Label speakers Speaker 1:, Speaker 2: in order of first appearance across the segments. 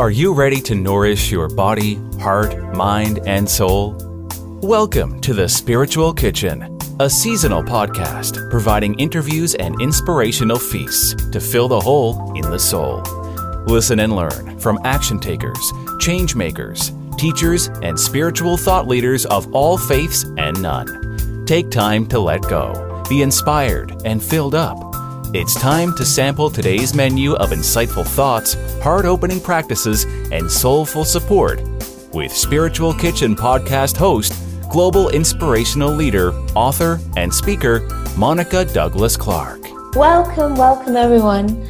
Speaker 1: Are you ready to nourish your body, heart, mind, and soul? Welcome to the Spiritual Kitchen, a seasonal podcast providing interviews and inspirational feasts to fill the hole in the soul. Listen and learn from action takers, change makers, teachers, and spiritual thought leaders of all faiths and none. Take time to let go, be inspired, and filled up. It's time to sample today's menu of insightful thoughts, heart opening practices, and soulful support with Spiritual Kitchen podcast host, global inspirational leader, author, and speaker, Monica Douglas Clark.
Speaker 2: Welcome, welcome everyone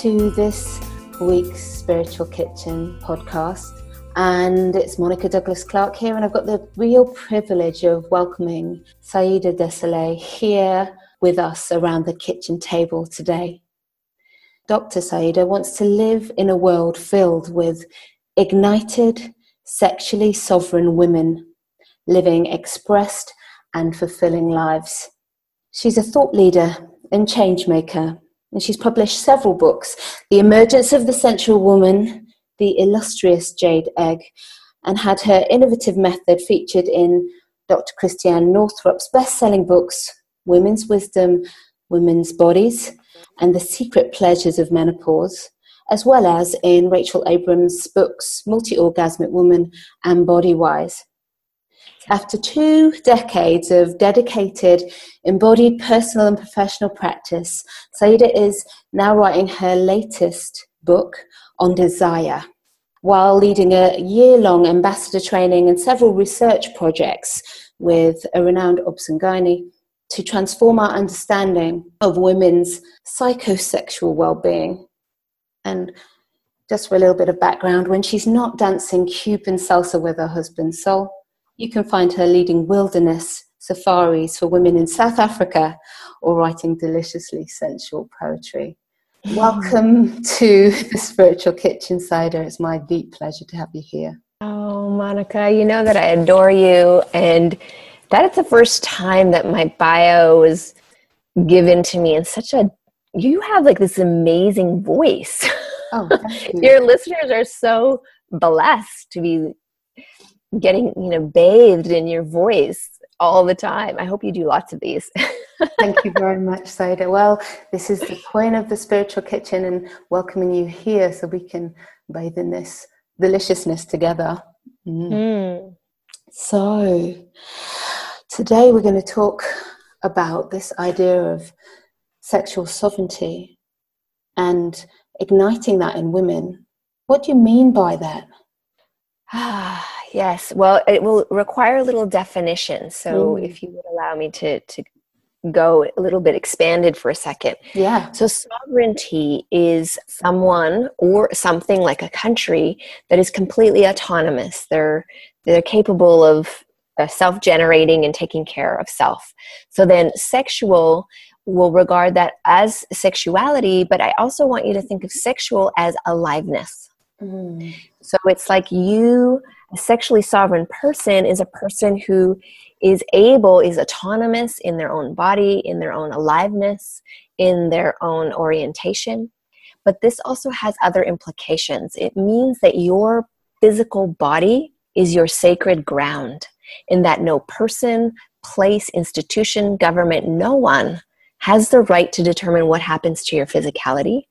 Speaker 2: to this week's Spiritual Kitchen podcast. And it's Monica Douglas Clark here, and I've got the real privilege of welcoming Saida Desilets here with us around the kitchen table today. Dr. Saida wants to live in a world filled with ignited, sexually sovereign women living expressed and fulfilling lives. She's a thought leader and change maker, and she's published several books The Emergence of the Sensual Woman, The Illustrious Jade Egg, and had her innovative method featured in Dr. Christiane Northrup's best selling books women's wisdom, women's bodies, and the secret pleasures of menopause, as well as in Rachel Abrams' books Multi Orgasmic Woman and Body Wise. After two decades of dedicated, embodied personal and professional practice, Saida is now writing her latest book on desire, while leading a year long ambassador training and several research projects with a renowned Ob-Gyn to transform our understanding of women's psychosexual well being. And just for a little bit of background, when she's not dancing Cuban salsa with her husband Sol, you can find her leading wilderness safaris for women in South Africa or writing deliciously sensual poetry. Welcome to the Spiritual Kitchen Saida. It's my deep pleasure to have you here.
Speaker 3: Oh, Monica, you know that I adore you and that is the first time that my bio was given to me in such a you have like this amazing voice oh, you. your listeners are so blessed to be getting you know bathed in your voice all the time i hope you do lots of these
Speaker 2: thank you very much saida well this is the point of the spiritual kitchen and welcoming you here so we can bathe in this deliciousness together mm. Mm. so Today, we're going to talk about this idea of sexual sovereignty and igniting that in women. What do you mean by that?
Speaker 3: Ah, yes. Well, it will require a little definition. So, mm. if you would allow me to, to go a little bit expanded for a second.
Speaker 2: Yeah.
Speaker 3: So, sovereignty is someone or something like a country that is completely autonomous. They're they're capable of uh, self generating and taking care of self. So then sexual will regard that as sexuality, but I also want you to think of sexual as aliveness. Mm. So it's like you, a sexually sovereign person, is a person who is able, is autonomous in their own body, in their own aliveness, in their own orientation. But this also has other implications. It means that your physical body is your sacred ground in that no person, place, institution, government, no one has the right to determine what happens to your physicality.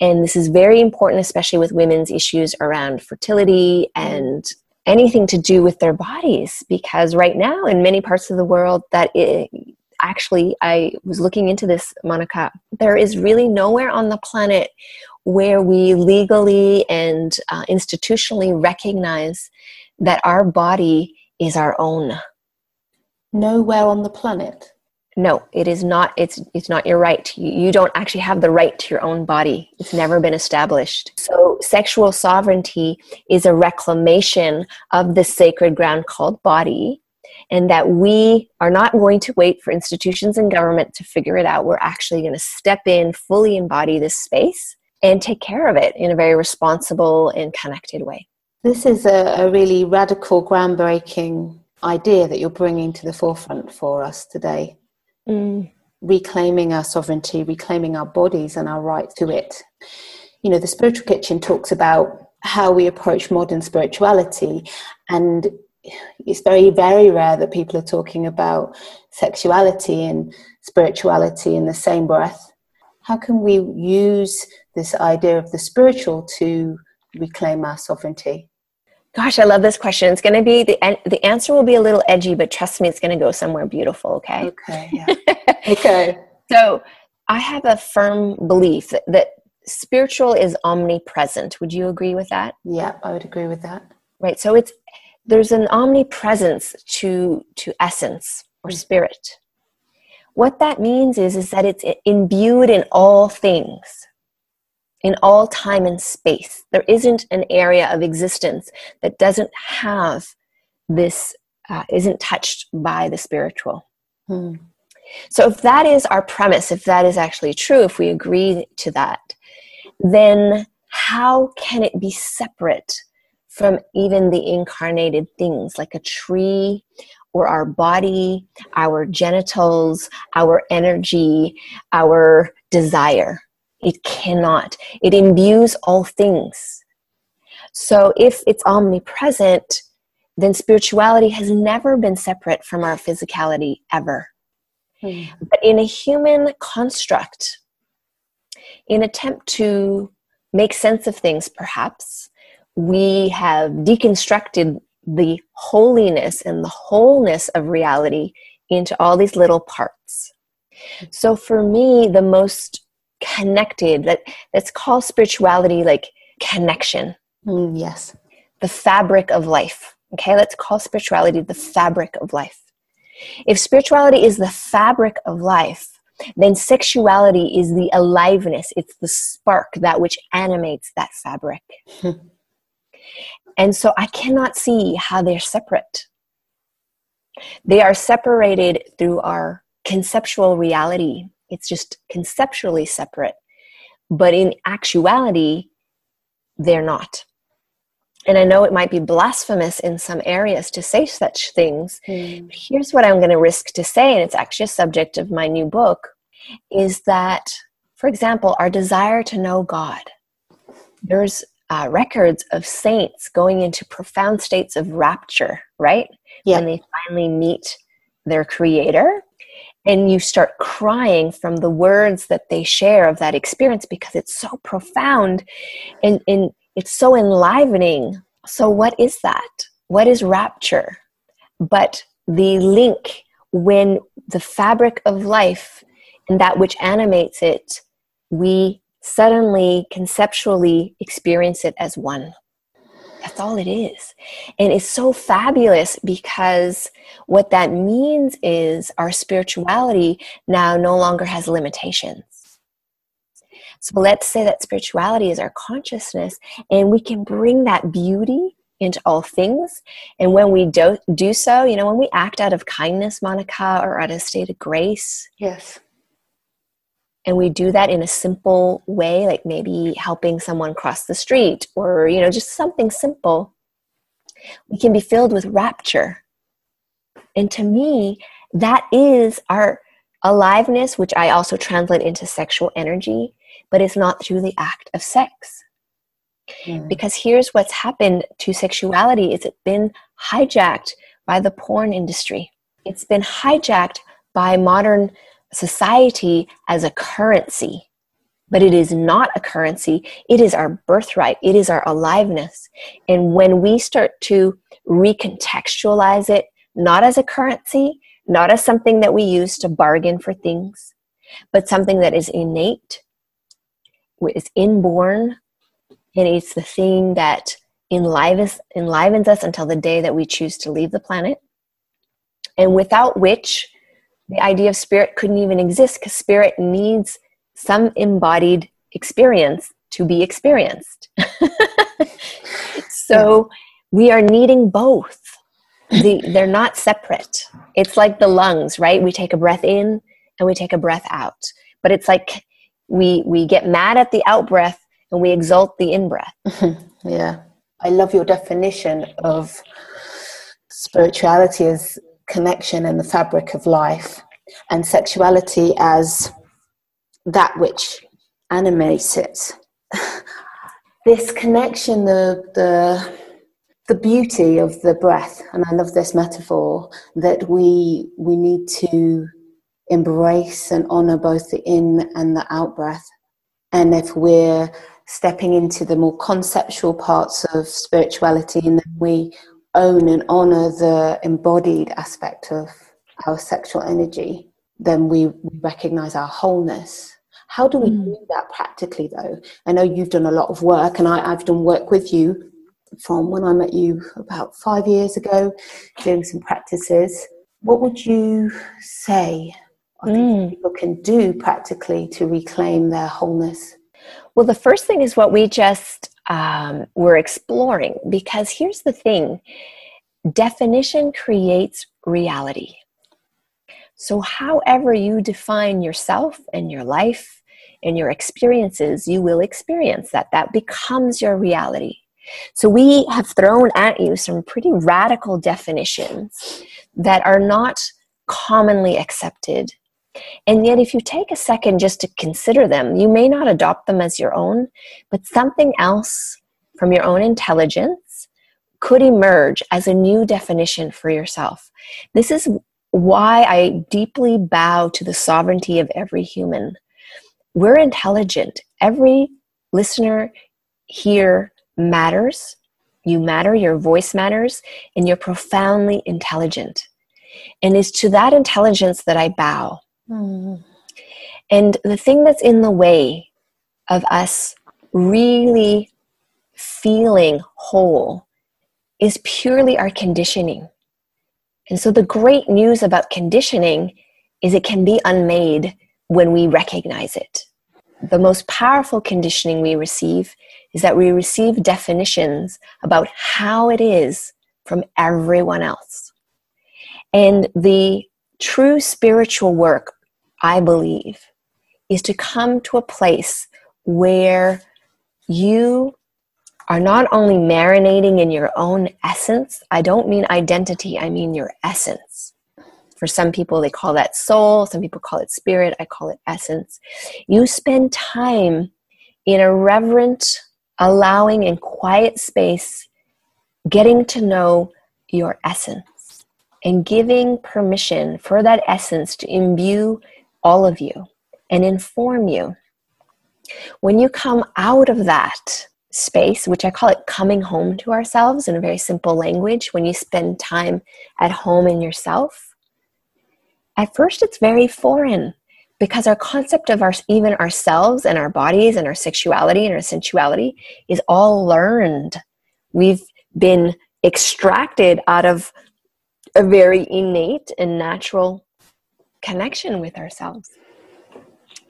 Speaker 3: And this is very important, especially with women's issues around fertility and anything to do with their bodies, because right now, in many parts of the world, that it, actually, I was looking into this, Monica, there is really nowhere on the planet where we legally and uh, institutionally recognize that our body is our own.
Speaker 2: Nowhere on the planet.
Speaker 3: No, it is not. It's it's not your right. You, you don't actually have the right to your own body. It's never been established. So sexual sovereignty is a reclamation of the sacred ground called body, and that we are not going to wait for institutions and government to figure it out. We're actually going to step in, fully embody this space, and take care of it in a very responsible and connected way.
Speaker 2: This is a, a really radical, groundbreaking idea that you're bringing to the forefront for us today. Mm. Reclaiming our sovereignty, reclaiming our bodies and our right to it. You know, the spiritual kitchen talks about how we approach modern spirituality. And it's very, very rare that people are talking about sexuality and spirituality in the same breath. How can we use this idea of the spiritual to reclaim our sovereignty?
Speaker 3: Gosh, I love this question. It's going to be the the answer will be a little edgy, but trust me, it's going to go somewhere beautiful. Okay.
Speaker 2: Okay. Yeah. okay.
Speaker 3: So I have a firm belief that, that spiritual is omnipresent. Would you agree with that?
Speaker 2: Yeah, I would agree with that.
Speaker 3: Right. So it's there's an omnipresence to to essence or mm. spirit. What that means is is that it's imbued in all things in all time and space. There isn't an area of existence that doesn't have this, uh, isn't touched by the spiritual. Hmm. So, if that is our premise, if that is actually true, if we agree to that, then how can it be separate from even the incarnated things like a tree or our body, our genitals, our energy, our desire? It cannot. It imbues all things. So if it's omnipresent, then spirituality has never been separate from our physicality ever. Mm. But in a human construct, in attempt to make sense of things, perhaps, we have deconstructed the holiness and the wholeness of reality into all these little parts. So for me, the most connected that let's call spirituality like connection.
Speaker 2: Mm, yes.
Speaker 3: The fabric of life okay? Let's call spirituality the fabric of life. If spirituality is the fabric of life then sexuality is the aliveness. It's the spark that which animates that fabric. And so i cannot see how they're separate. They are separated through our conceptual reality it's just conceptually separate. But in actuality, they're not. And I know it might be blasphemous in some areas to say such things. Mm. But here's what I'm going to risk to say, and it's actually a subject of my new book is that, for example, our desire to know God. There's uh, records of saints going into profound states of rapture, right? Yeah. When they finally meet their creator and you start crying from the words that they share of that experience because it's so profound and, and it's so enlivening. So, what is that? What is rapture? But the link when the fabric of life and that which animates it, we suddenly conceptually experience it as one. That's all it is. And it's so fabulous because what that means is our spirituality now no longer has limitations. So let's say that spirituality is our consciousness, and we can bring that beauty into all things. And when we do, do so, you know, when we act out of kindness, Monica, or out of state of grace,
Speaker 2: yes,
Speaker 3: and we do that in a simple way like maybe helping someone cross the street or you know just something simple. We can be filled with rapture. And to me that is our aliveness which i also translate into sexual energy but it's not through the act of sex. Mm. because here's what's happened to sexuality is it's been hijacked by the porn industry. It's been hijacked by modern society as a currency, but it is not a currency. It is our birthright, it is our aliveness. And when we start to recontextualize it, not as a currency, not as something that we use to bargain for things, but something that is innate, is inborn, and it's the thing that enlivens, enlivens us until the day that we choose to leave the planet, and without which the idea of spirit couldn't even exist because spirit needs some embodied experience to be experienced. so we are needing both. The, they're not separate. It's like the lungs, right? We take a breath in and we take a breath out. But it's like we we get mad at the out breath and we exalt the in breath.
Speaker 2: yeah. I love your definition of spirituality as connection and the fabric of life, and sexuality as that which animates it. this connection, the the the beauty of the breath, and I love this metaphor that we we need to embrace and honor both the in and the out breath. And if we're stepping into the more conceptual parts of spirituality, and then we own and honor the embodied aspect of our sexual energy, then we recognize our wholeness. How do we mm. do that practically, though? I know you've done a lot of work, and I, I've done work with you from when I met you about five years ago, doing some practices. What would you say mm. people can do practically to reclaim their wholeness?
Speaker 3: Well, the first thing is what we just um, were exploring, because here's the thing definition creates reality. So, however you define yourself and your life and your experiences, you will experience that. That becomes your reality. So, we have thrown at you some pretty radical definitions that are not commonly accepted. And yet, if you take a second just to consider them, you may not adopt them as your own, but something else from your own intelligence could emerge as a new definition for yourself. This is why I deeply bow to the sovereignty of every human. We're intelligent. Every listener here matters. You matter, your voice matters, and you're profoundly intelligent. And it's to that intelligence that I bow. Mm. And the thing that's in the way of us really feeling whole is purely our conditioning. And so the great news about conditioning is it can be unmade when we recognize it. The most powerful conditioning we receive is that we receive definitions about how it is from everyone else. And the true spiritual work, I believe, is to come to a place where you are not only marinating in your own essence. I don't mean identity, I mean your essence. For some people, they call that soul, some people call it spirit, I call it essence. You spend time in a reverent, allowing, and quiet space, getting to know your essence and giving permission for that essence to imbue all of you and inform you. When you come out of that, space, which I call it coming home to ourselves in a very simple language, when you spend time at home in yourself, at first it's very foreign because our concept of our even ourselves and our bodies and our sexuality and our sensuality is all learned. We've been extracted out of a very innate and natural connection with ourselves.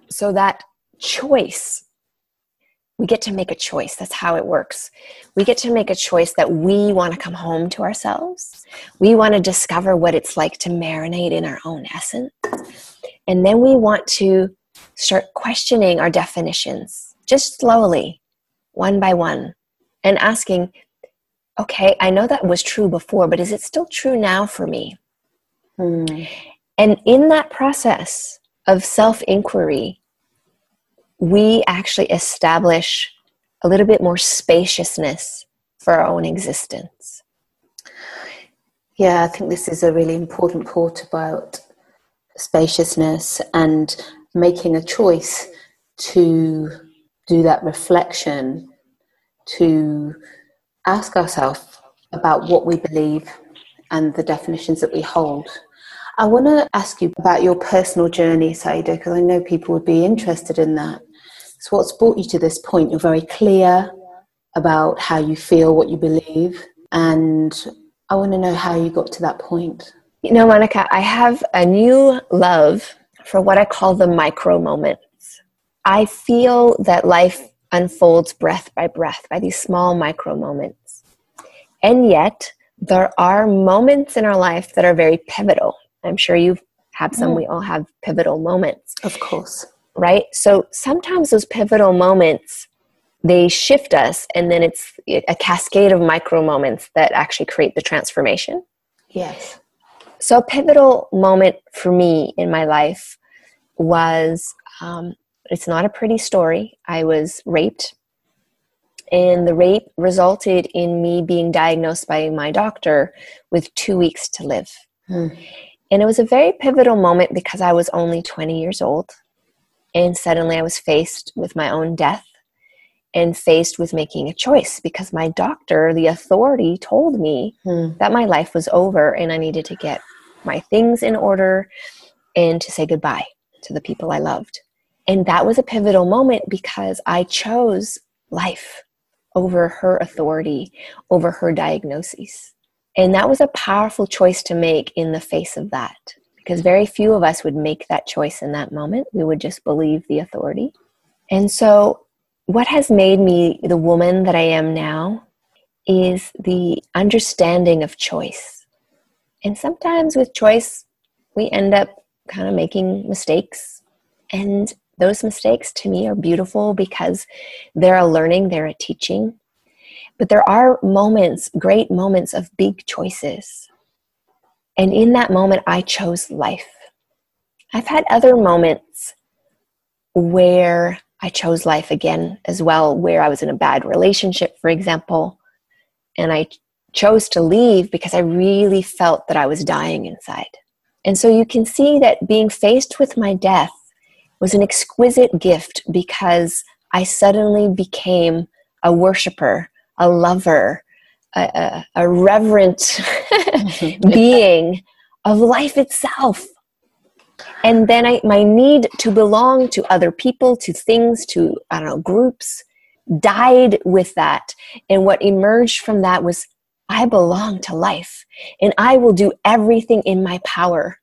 Speaker 3: So that choice we get to make a choice. That's how it works. We get to make a choice that we want to come home to ourselves. We want to discover what it's like to marinate in our own essence. And then we want to start questioning our definitions just slowly, one by one, and asking, okay, I know that was true before, but is it still true now for me? Hmm. And in that process of self inquiry, we actually establish a little bit more spaciousness for our own existence.
Speaker 2: Yeah, I think this is a really important part about spaciousness and making a choice to do that reflection, to ask ourselves about what we believe and the definitions that we hold I want to ask you about your personal journey, Saida, because I know people would be interested in that. So, what's brought you to this point? You're very clear about how you feel, what you believe, and I want to know how you got to that point.
Speaker 3: You know, Monica, I have a new love for what I call the micro moments. I feel that life unfolds breath by breath by these small micro moments. And yet, there are moments in our life that are very pivotal I'm sure you've had some, mm. we all have pivotal moments.
Speaker 2: Of course.
Speaker 3: Right? So sometimes those pivotal moments, they shift us, and then it's a cascade of micro moments that actually create the transformation.
Speaker 2: Yes.
Speaker 3: So, a pivotal moment for me in my life was um, it's not a pretty story. I was raped And the rape resulted in me being diagnosed by my doctor with two weeks to live. Hmm. And it was a very pivotal moment because I was only 20 years old. And suddenly I was faced with my own death and faced with making a choice because my doctor, the authority, told me hmm. that my life was over and I needed to get my things in order and to say goodbye to the people I loved. And that was a pivotal moment because I chose life over her authority, over her diagnoses. And that was a powerful choice to make in the face of that because very few of us would make that choice in that moment. We would just believe the authority. And so what has made me the woman that I am now is the understanding of choice. And sometimes with choice, we end up kind of making mistakes. And those mistakes to me are beautiful because they're a learning, they're a teaching. But there are moments, great moments of big choices. And in that moment, I chose life. I've had other moments where I chose life again as well, where I was in a bad relationship, for example, and I chose to leave because I really felt that I was dying inside. And so you can see that being faced with my death was an exquisite gift because I suddenly became a worshiper, a lover, a, a, a reverent being of life itself. And then I, my need to belong to other people to things to i don't know groups died with that. And what emerged from that was i belong to life and i will do everything in my power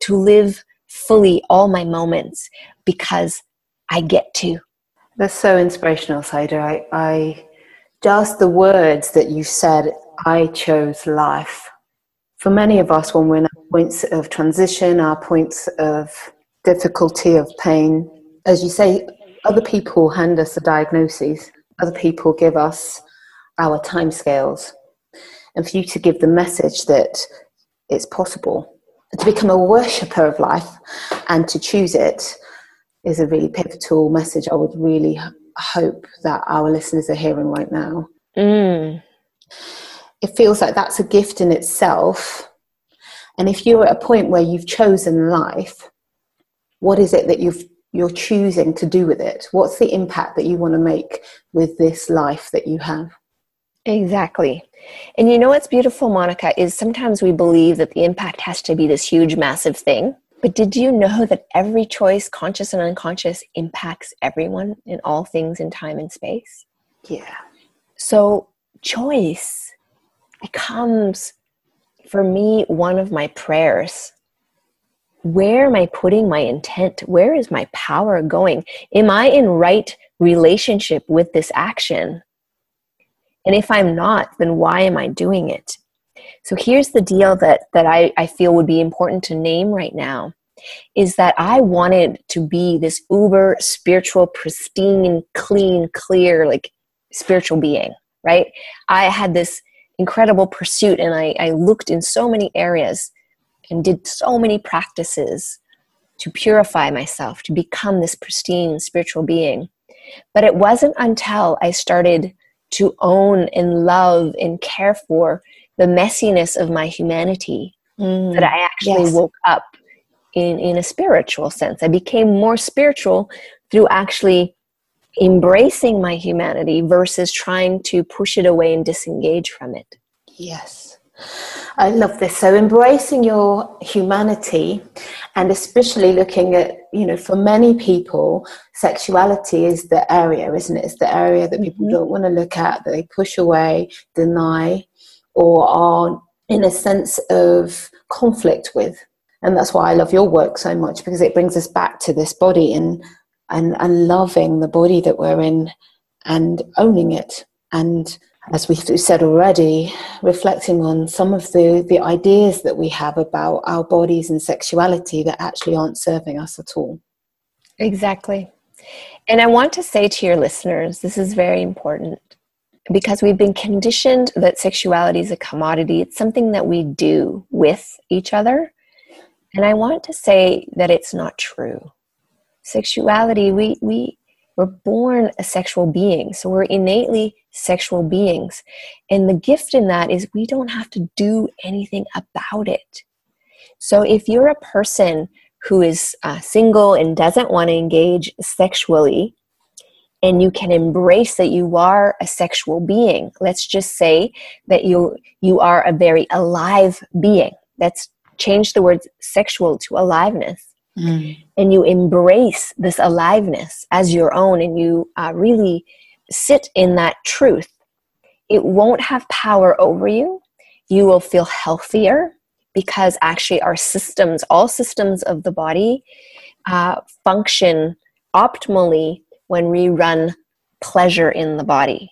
Speaker 3: to live fully all my moments because i get to
Speaker 2: that's so inspirational Saida. I, I just the words that you said i chose life for many of us, when we're in points of transition, our points of difficulty, of pain, as you say, other people hand us a diagnosis, other people give us our timescales. And for you to give the message that it's possible to become a worshipper of life and to choose it is a really pivotal message I would really hope that our listeners are hearing right now. Mm it feels like that's a gift in itself. And if you're at a point where you've chosen life, what is it that you've you're choosing to do with it? What's the impact that you want to make with this life that you have?
Speaker 3: Exactly. And you know what's beautiful, Monica, is sometimes we believe that the impact has to be this huge, massive thing. But did you know that every choice, conscious and unconscious, impacts everyone in all things in time and space?
Speaker 2: Yeah.
Speaker 3: So, choice becomes for me one of my prayers where am i putting my intent where is my power going am i in right relationship with this action and if i'm not then why am i doing it so here's the deal that that i, I feel would be important to name right now is that i wanted to be this uber spiritual pristine clean clear like spiritual being right i had this incredible pursuit and I, I looked in so many areas and did so many practices to purify myself, to become this pristine spiritual being. But it wasn't until I started to own and love and care for the messiness of my humanity mm, that I actually yes. woke up in, in a spiritual sense. I became more spiritual through actually embracing my humanity versus trying to push it away and disengage from it.
Speaker 2: Yes. I love this. So embracing your humanity and especially looking at, you know, for many people, sexuality is the area, isn't it? It's the area that people mm-hmm. don't want to look at, that they push away, deny, or are in a sense of conflict with. And that's why I love your work so much because it brings us back to this body and and, and loving the body that we're in and owning it and as we've said already, reflecting on some of the, the ideas that we have about our bodies and sexuality that actually aren't serving us at all.
Speaker 3: Exactly. And I want to say to your listeners, this is very important because we've been conditioned that sexuality is a commodity. It's something that we do with each other. And I want to say that it's not true. Sexuality, we, we, We're born a sexual being, so we're innately sexual beings. And the gift in that is we don't have to do anything about it. So if you're a person who is uh, single and doesn't want to engage sexually, and you can embrace that you are a sexual being. Let's just say that you you are a very alive being. Let's change the word sexual to aliveness. Mm. And you embrace this aliveness as your own and you uh, really sit in that truth. It won't have power over you. You will feel healthier because actually, our systems, all systems of the body, uh, function optimally when we run pleasure in the body,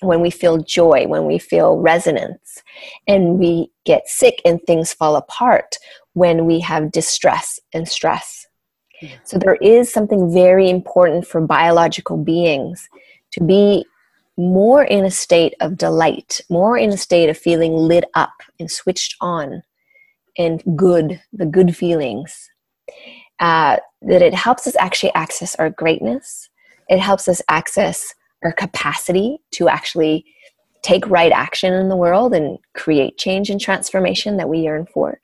Speaker 3: when we feel joy, when we feel resonance, and we get sick and things fall apart when we have distress and stress. So, there is something very important for biological beings to be more in a state of delight, more in a state of feeling lit up and switched on and good, the good feelings uh, that it helps us actually access our greatness. It helps us access our capacity to actually take right action in the world and create change and transformation that we yearn for.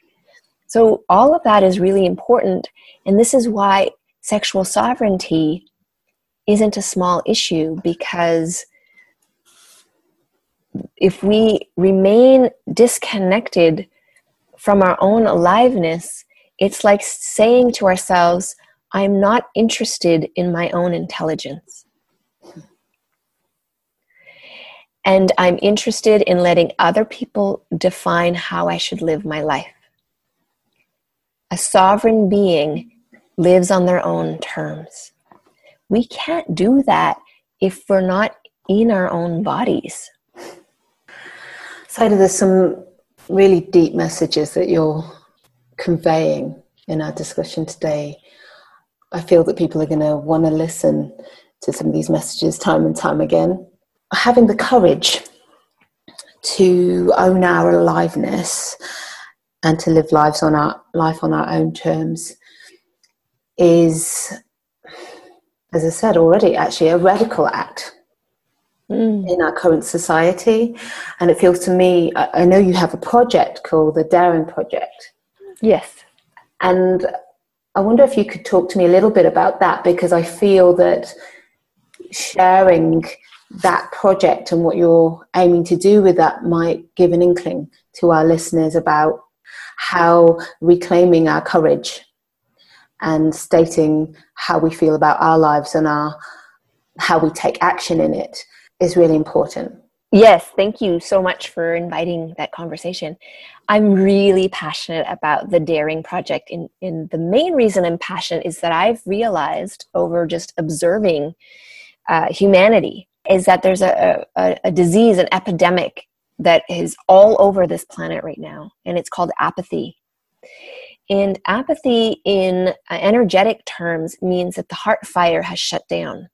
Speaker 3: So, all of that is really important. And this is why sexual sovereignty isn't a small issue because if we remain disconnected from our own aliveness, it's like saying to ourselves, I'm not interested in my own intelligence. And I'm interested in letting other people define how I should live my life. A sovereign being lives on their own terms. We can't do that if we're not in our own bodies.
Speaker 2: Saida, there's some really deep messages that you're conveying in our discussion today. I feel that people are going to want to listen to some of these messages time and time again. Having the courage to own our aliveness and to live lives on our life on our own terms is, as I said already, actually a radical act mm. in our current society. And it feels to me, I, I know you have a project called the Daring Project.
Speaker 3: Yes.
Speaker 2: And I wonder if you could talk to me a little bit about that because I feel that sharing that project and what you're aiming to do with that might give an inkling to our listeners about how reclaiming our courage and stating how we feel about our lives and our how we take action in it is really important.
Speaker 3: Yes, thank you so much for inviting that conversation. I'm really passionate about the Daring Project. And, in the main reason I'm passionate is that I've realized over just observing uh, humanity is that there's a, a, a disease, an epidemic that is all over this planet right now, and it's called apathy. And apathy, in uh, energetic terms, means that the heart fire has shut down.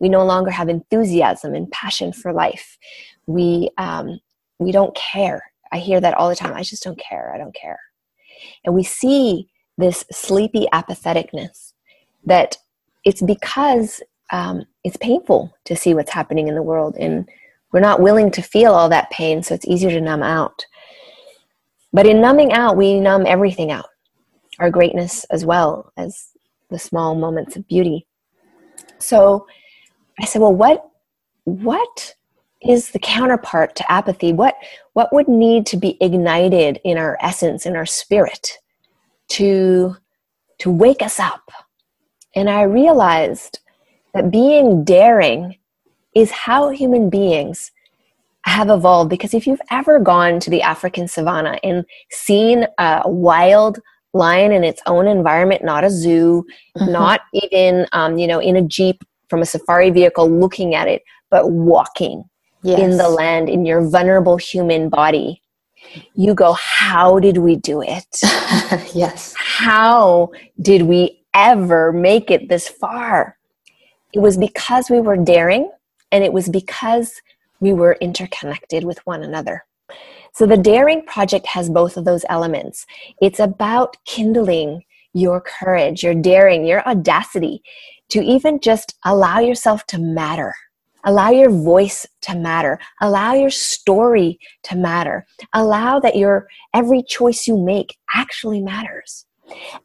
Speaker 3: We no longer have enthusiasm and passion for life. We, um, we don't care. I hear that all the time. I just don't care. I don't care. And we see this sleepy apatheticness that it's because um, it's painful to see what's happening in the world. And we're not willing to feel all that pain, so it's easier to numb out. But in numbing out, we numb everything out our greatness as well as the small moments of beauty. So I said, well, what, what is the counterpart to apathy? What, what would need to be ignited in our essence, in our spirit, to, to wake us up? And I realized that being daring is how human beings have evolved. Because if you've ever gone to the African savannah and seen a wild lion in its own environment, not a zoo, mm-hmm. not even, um, you know, in a jeep from a safari vehicle looking at it, but walking yes. in the land in your vulnerable human body, you go, How did we do it?
Speaker 2: yes.
Speaker 3: How did we ever make it this far? It was because we were daring and it was because we were interconnected with one another. So the Daring Project has both of those elements. It's about kindling your courage, your daring, your audacity to even just allow yourself to matter. Allow your voice to matter. Allow your story to matter. Allow that your every choice you make actually matters.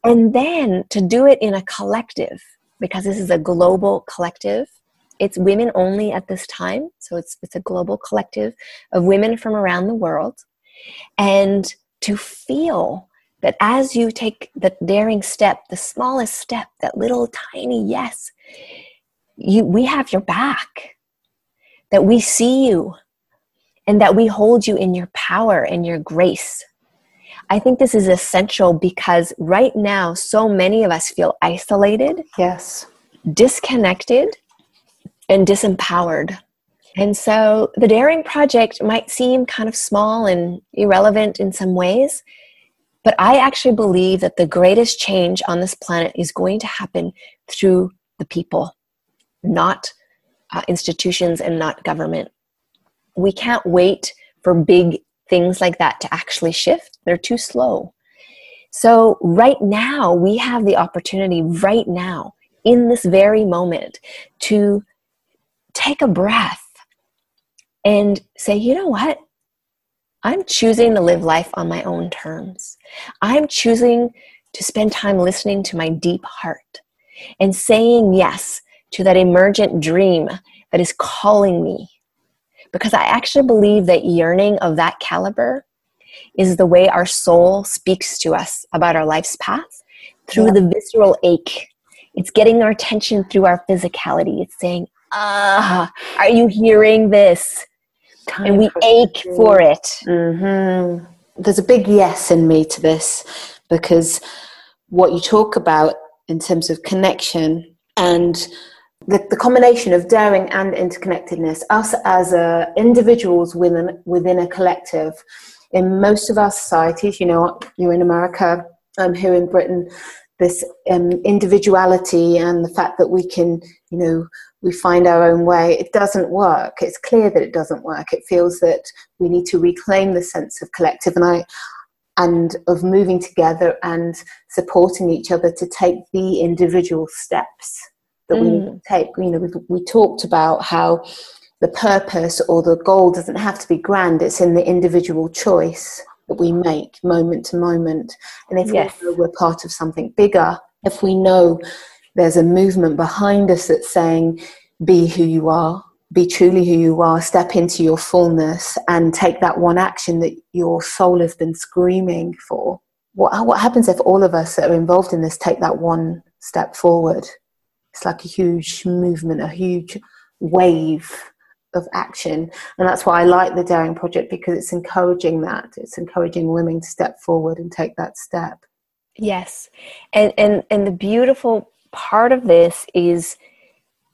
Speaker 3: And then to do it in a collective, because this is a global collective. It's women only at this time. So it's, it's a global collective of women from around the world. And to feel that as you take the daring step, the smallest step, that little tiny yes, you, we have your back, that we see you, and that we hold you in your power and your grace. I think this is essential because right now, so many of us feel isolated,
Speaker 2: Yes.
Speaker 3: disconnected, and disempowered. And so the Daring Project might seem kind of small and irrelevant in some ways, but I actually believe that the greatest change on this planet is going to happen through the people, not uh, institutions and not government. We can't wait for big things like that to actually shift, they're too slow. So, right now, we have the opportunity, right now, in this very moment, to take a breath and say, you know what? I'm choosing to live life on my own terms. I'm choosing to spend time listening to my deep heart and saying yes to that emergent dream that is calling me. Because I actually believe that yearning of that caliber is the way our soul speaks to us about our life's path through
Speaker 2: Yeah.
Speaker 3: the visceral ache. It's getting our attention through our physicality. It's saying, ah, are you hearing this? And we ache for it.
Speaker 2: hmm There's a big yes in me to this because what you talk about in terms of connection and the, the combination of daring and interconnectedness, us as uh, individuals within, within a collective, in most of our societies, you know, you're in America, I'm here in Britain, this um, individuality and the fact that we can, you know, we find our own way, it doesn't work. It's clear that it doesn't work. It feels that we need to reclaim the sense of collective and I and of moving together and supporting each other to take the individual steps that we need to take. You know, we, we talked about how the purpose or the goal doesn't have to be grand. It's in the individual choice that we make moment to moment. And if
Speaker 3: Yes.
Speaker 2: we know we're part of something bigger, if we know there's a movement behind us that's saying, be who you are, be truly who you are, step into your fullness, and take that one action that your soul has been screaming for. What, what happens if all of us that are involved in this take that one step forward? It's like a huge movement, a huge wave of action. And that's why I like the Daring Project because it's encouraging that. It's encouraging women to step forward and take that step.
Speaker 3: Yes. And and and the beautiful part of this is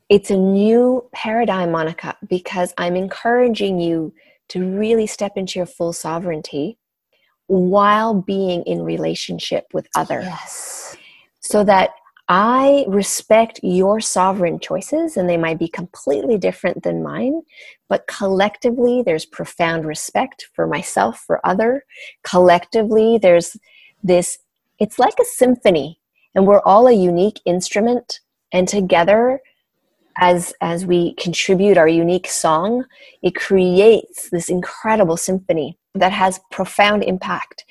Speaker 3: it's a new paradigm, Monica, because I'm encouraging you to really step into your full sovereignty while being in relationship with others.
Speaker 2: Yes.
Speaker 3: So that I respect your sovereign choices, and they might be completely different than mine, but collectively, there's profound respect for myself, for other. Collectively, there's this, it's like a symphony, and we're all a unique instrument, and together, as as we contribute our unique song, it creates this incredible symphony that has profound impact.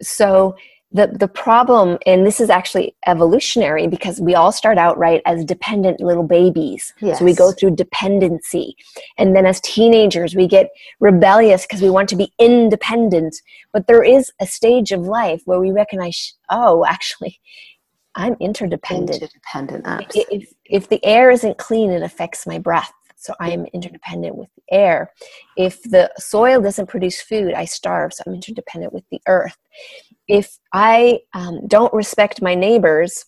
Speaker 3: So the the problem and this is actually evolutionary because we all start out right as dependent little babies. So we go through dependency. And then as teenagers we get rebellious because we want to be independent. But there is a stage of life where we recognize oh actually i'm interdependent.
Speaker 2: Interdependent, absolutely.
Speaker 3: if if the air isn't clean it affects my breath. So i am interdependent with the air. If the soil doesn't produce food i starve. So i'm interdependent with the earth if i um, don't respect my neighbors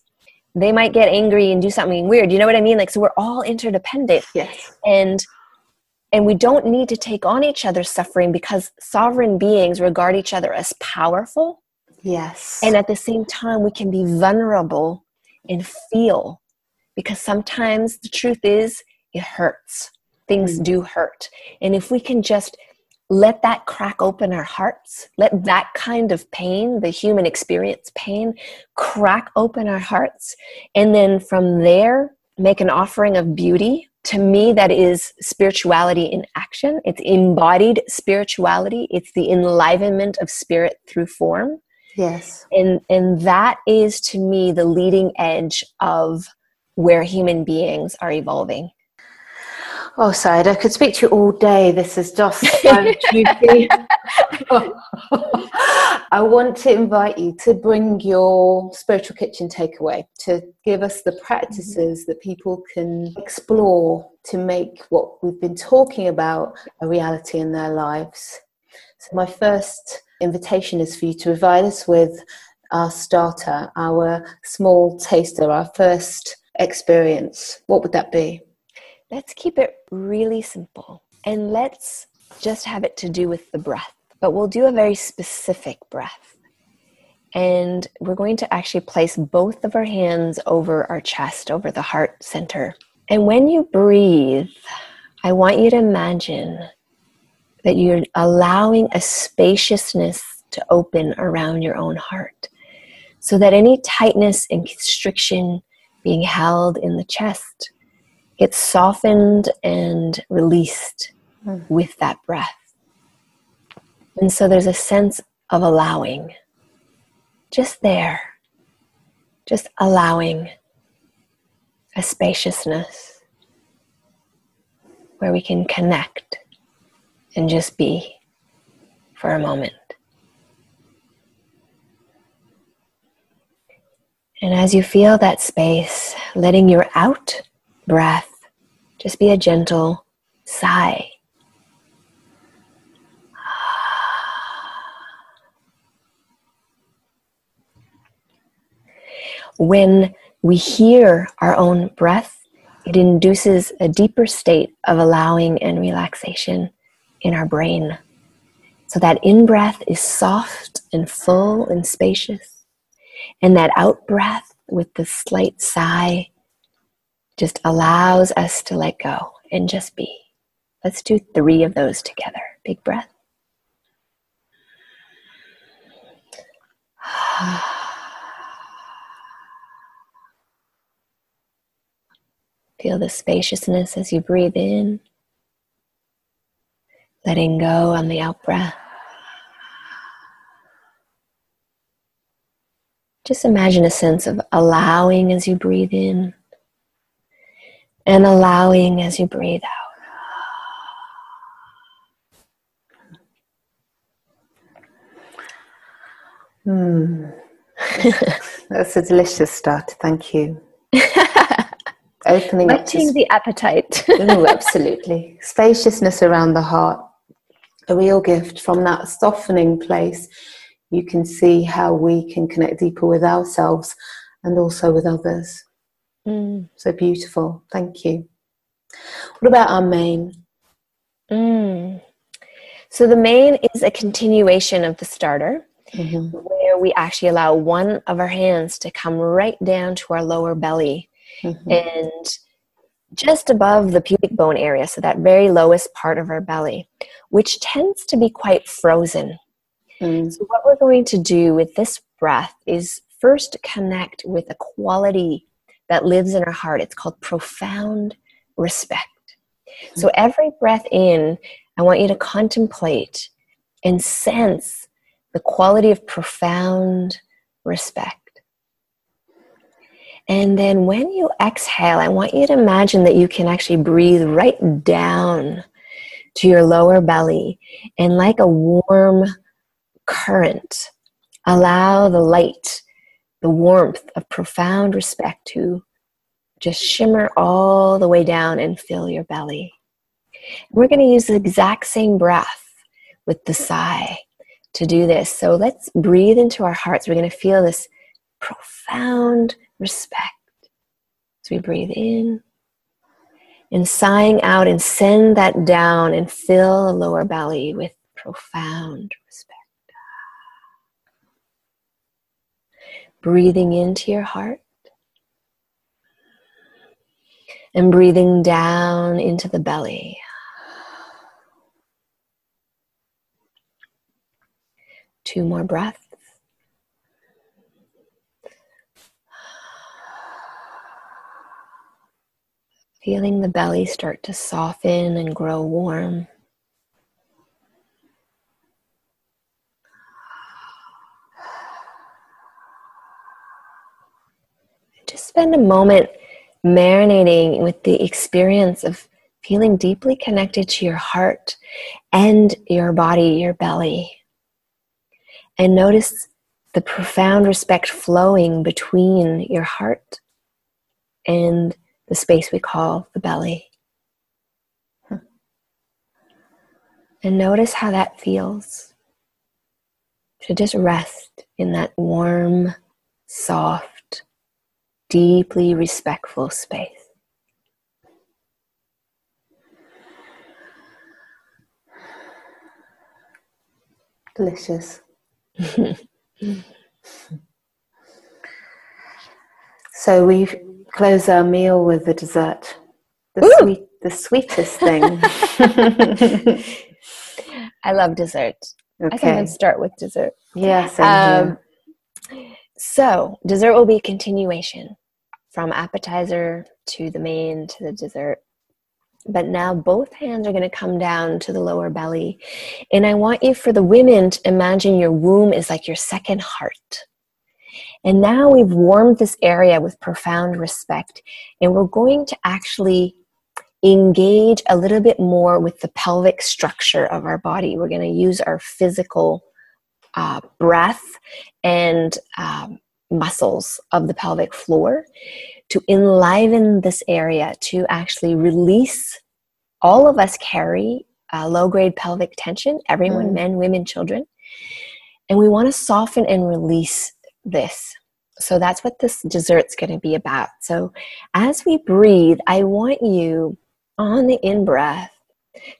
Speaker 3: they might get angry and do something weird you know what i mean like so we're all interdependent
Speaker 2: Yes.
Speaker 3: and and we don't need to take on each other's suffering because sovereign beings regard each other as powerful
Speaker 2: Yes.
Speaker 3: and at the same time, we can be vulnerable and feel because sometimes the truth is it hurts. Things
Speaker 2: Mm.
Speaker 3: do hurt. And if we can just let that crack open our hearts, let that kind of pain, the human experience pain, crack open our hearts, and then from there, make an offering of beauty. To me, that is spirituality in action. It's embodied spirituality. It's the enlivenment of spirit through form.
Speaker 2: Yes.
Speaker 3: And and that is to me the leading edge of where human beings are evolving.
Speaker 2: Oh, Saida, I could speak to you all day. This is just so juicy. I want to invite you to bring your spiritual kitchen takeaway to give us the practices that people can explore to make what we've been talking about a reality in their lives. So, my first invitation is for you to provide us with our starter, our small taster, our first experience. What would that be?
Speaker 3: Let's keep it really simple and let's just have it to do with the breath. But we'll do a very specific breath. And we're going to actually place both of our hands over our chest, over the heart center. And when you breathe, I want you to imagine that you're allowing a spaciousness to open around your own heart so that any tightness and constriction being held in the chest gets softened and released mm. with that breath. And so there's a sense of allowing, just there, just allowing a spaciousness where we can connect and just be for a moment. And as you feel that space, letting your out breath just be a gentle sigh. When we hear our own breath, it induces a deeper state of allowing and relaxation in our brain. So that in breath is soft and full and spacious. And that out breath with the slight sigh just allows us to let go and just be. Let's do three of those together. Big breath. Feel the spaciousness as you breathe in, letting go on the out breath. Just imagine a sense of allowing as you breathe in and allowing as you breathe out.
Speaker 2: Hmm. That's a delicious start. Thank you.
Speaker 3: Opening up the appetite.
Speaker 2: oh, absolutely. Spaciousness around the heart. A real gift from that softening place. You can see how we can connect deeper with ourselves and also with others. Mm. So beautiful. Thank you. What about our main?
Speaker 3: Mm. So the main is a continuation of the starter. Mm-hmm. Where we actually allow one of our hands to come right down to our lower belly mm-hmm. and just above the pubic bone area, so that very lowest part of our belly, which tends to be quite frozen. Mm. So, what we're going to do with this breath is first connect with a quality that lives in our heart. It's called profound respect. Mm-hmm. So every breath in, I want you to contemplate and sense the quality of profound respect. And then when you exhale, I want you to imagine that you can actually breathe right down to your lower belly and like a warm current, allow the light the warmth of profound respect to just shimmer all the way down and fill your belly. We're going to use the exact same breath with the sigh to do this. So let's breathe into our hearts. We're going to feel this profound respect. as we breathe in and sighing out and send that down and fill the lower belly with profound respect. Breathing into your heart and breathing down into the belly. Two more breaths. Feeling the belly start to soften and grow warm. Just spend a moment marinating with the experience of feeling deeply connected to your heart and your body, your belly. And notice the profound respect flowing between your heart and the space we call the belly. And notice how that feels. To just rest in that warm, soft, deeply respectful space.
Speaker 2: Delicious. so we close our meal with the dessert, the sweet, the sweetest thing.
Speaker 3: I love dessert. Okay. I I'd start with dessert.
Speaker 2: Yes. Um,
Speaker 3: so dessert will be a continuation from appetizer to the main to the dessert. But now both hands are going to come down to the lower belly. And I want you, for the women, to imagine your womb is like your second heart. And now we've warmed this area with profound respect. And we're going to actually engage a little bit more with the pelvic structure of our body. We're going to use our physical uh, breath and um, muscles of the pelvic floor to enliven this area to actually release. All of us carry uh, low grade pelvic tension, everyone, mm. men, women, children. And we want to soften and release this. So that's what this dessert's going to be about. So as we breathe, I want you on the in breath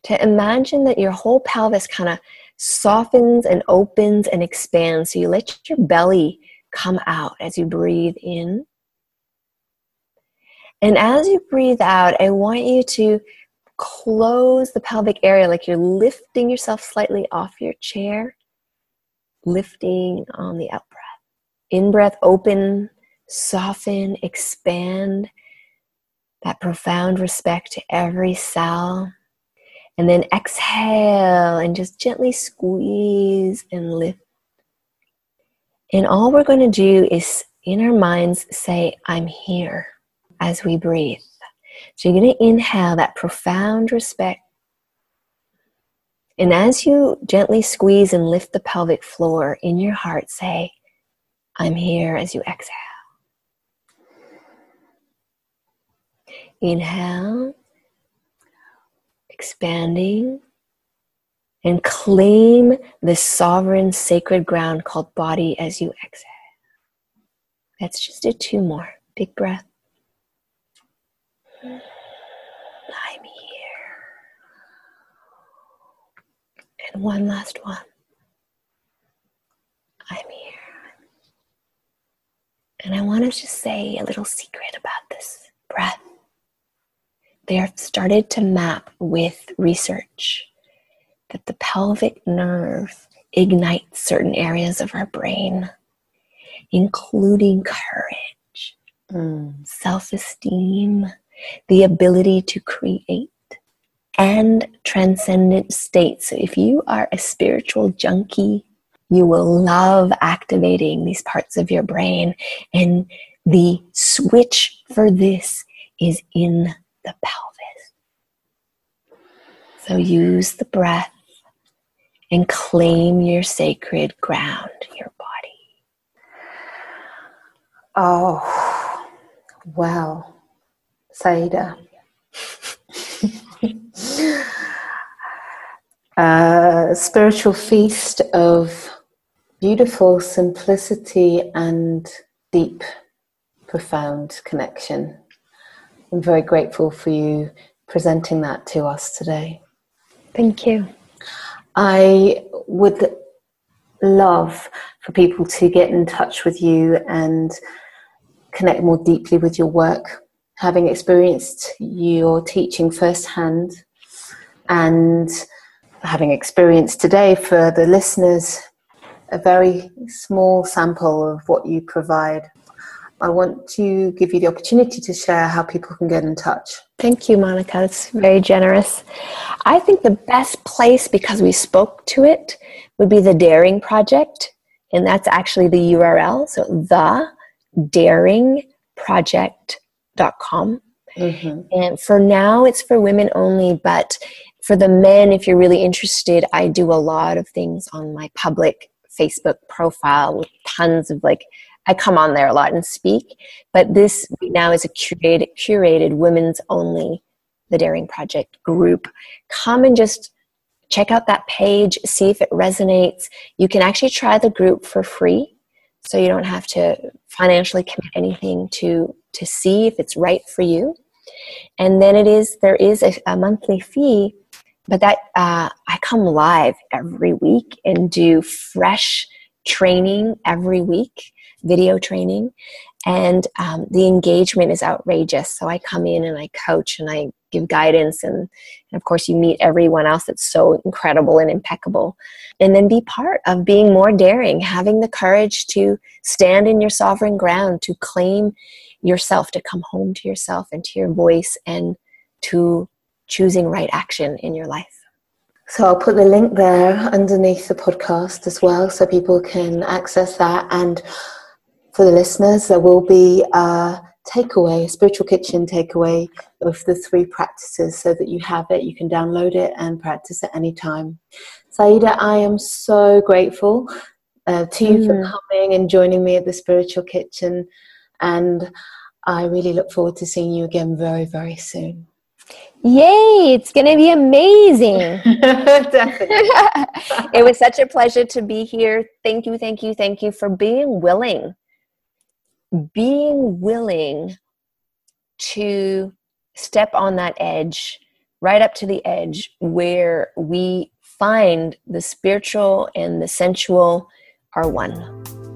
Speaker 3: to imagine that your whole pelvis kind of softens and opens and expands. So you let your belly come out as you breathe in. And as you breathe out, I want you to close the pelvic area like you're lifting yourself slightly off your chair, lifting on the out breath. In breath, open, soften, expand that profound respect to every cell. And then exhale and just gently squeeze and lift. And all we're going to do is in our minds say, I'm here as we breathe. So you're going to inhale that profound respect. And as you gently squeeze and lift the pelvic floor in your heart, say, I'm here as you exhale. Inhale, expanding, and claim this sovereign sacred ground called body as you exhale. Let's just do two more. Big breath. I'm here. And one last one. I'm here. And I want to just say a little secret about this breath. They have started to map with research that the pelvic nerve ignites certain areas of our brain, including courage, mm. self esteem, the ability to create and transcendent states. So, if you are a spiritual junkie, you will love activating these parts of your brain. And the switch for this is in the pelvis. So, use the breath and claim your sacred ground, your body.
Speaker 2: Oh, wow. Saida. A spiritual feast of beautiful simplicity and deep, profound connection. I'm very grateful for you presenting that to us today.
Speaker 3: Thank you.
Speaker 2: I would love for people to get in touch with you and connect more deeply with your work having experienced your teaching firsthand and having experienced today for the listeners a very small sample of what you provide. I want to give you the opportunity to share how people can get in touch.
Speaker 3: Thank you, Monica. That's very generous. I think the best place, because we spoke to it, would be the Daring Project. And that's actually the URL. So the daringproject.com. Mm-hmm. And for now, it's for women only, but for the men, if you're really interested, I do a lot of things on my public Facebook profile with tons of like, I come on there a lot and speak. But this now is a curated, curated women's only, the Daring Project group. Come and just check out that page, see if it resonates. You can actually try the group for free. So you don't have to financially commit anything to to see if it's right for you. And then it is there is a, a monthly fee but that uh, I come live every week and do fresh training every week, video training, and um, the engagement is outrageous. So I come in and I coach and I give guidance, and, and of course you meet everyone else that's so incredible and impeccable, and then be part of being more daring, having the courage to stand in your sovereign ground, to claim yourself, to come home to yourself and to your voice, and to choosing right action in your life.
Speaker 2: So I'll put the link there underneath the podcast as well so people can access that. And for the listeners, there will be a takeaway, a spiritual kitchen takeaway of the three practices so that you have it, you can download it and practice at any time. Saida, I am so grateful uh, to you mm. for coming and joining me at the spiritual kitchen. And I really look forward to seeing you again very, very soon.
Speaker 3: Yay, it's going to be amazing. it was such a pleasure to be here. Thank you, thank you, thank you for being willing. Being willing to step on that edge, right up to the edge where we find the spiritual and the sensual are one.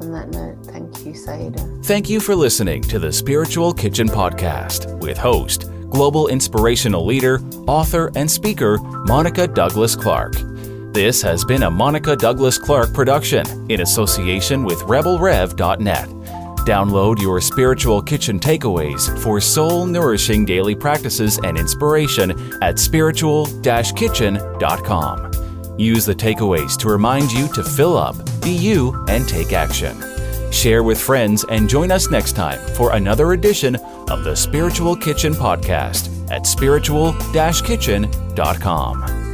Speaker 2: On that note, thank you, Saida.
Speaker 1: Thank you for listening to the Spiritual Kitchen Podcast with host global inspirational leader, author, and speaker, Monica Douglas Clark. This has been a Monica Douglas Clark production in association with RebelRev.net. Download your spiritual kitchen takeaways for soul nourishing daily practices and inspiration at spiritual kitchen.com. Use the takeaways to remind you to fill up, be you, and take action. Share with friends and join us next time for another edition of the Spiritual Kitchen Podcast at spiritual kitchen.com.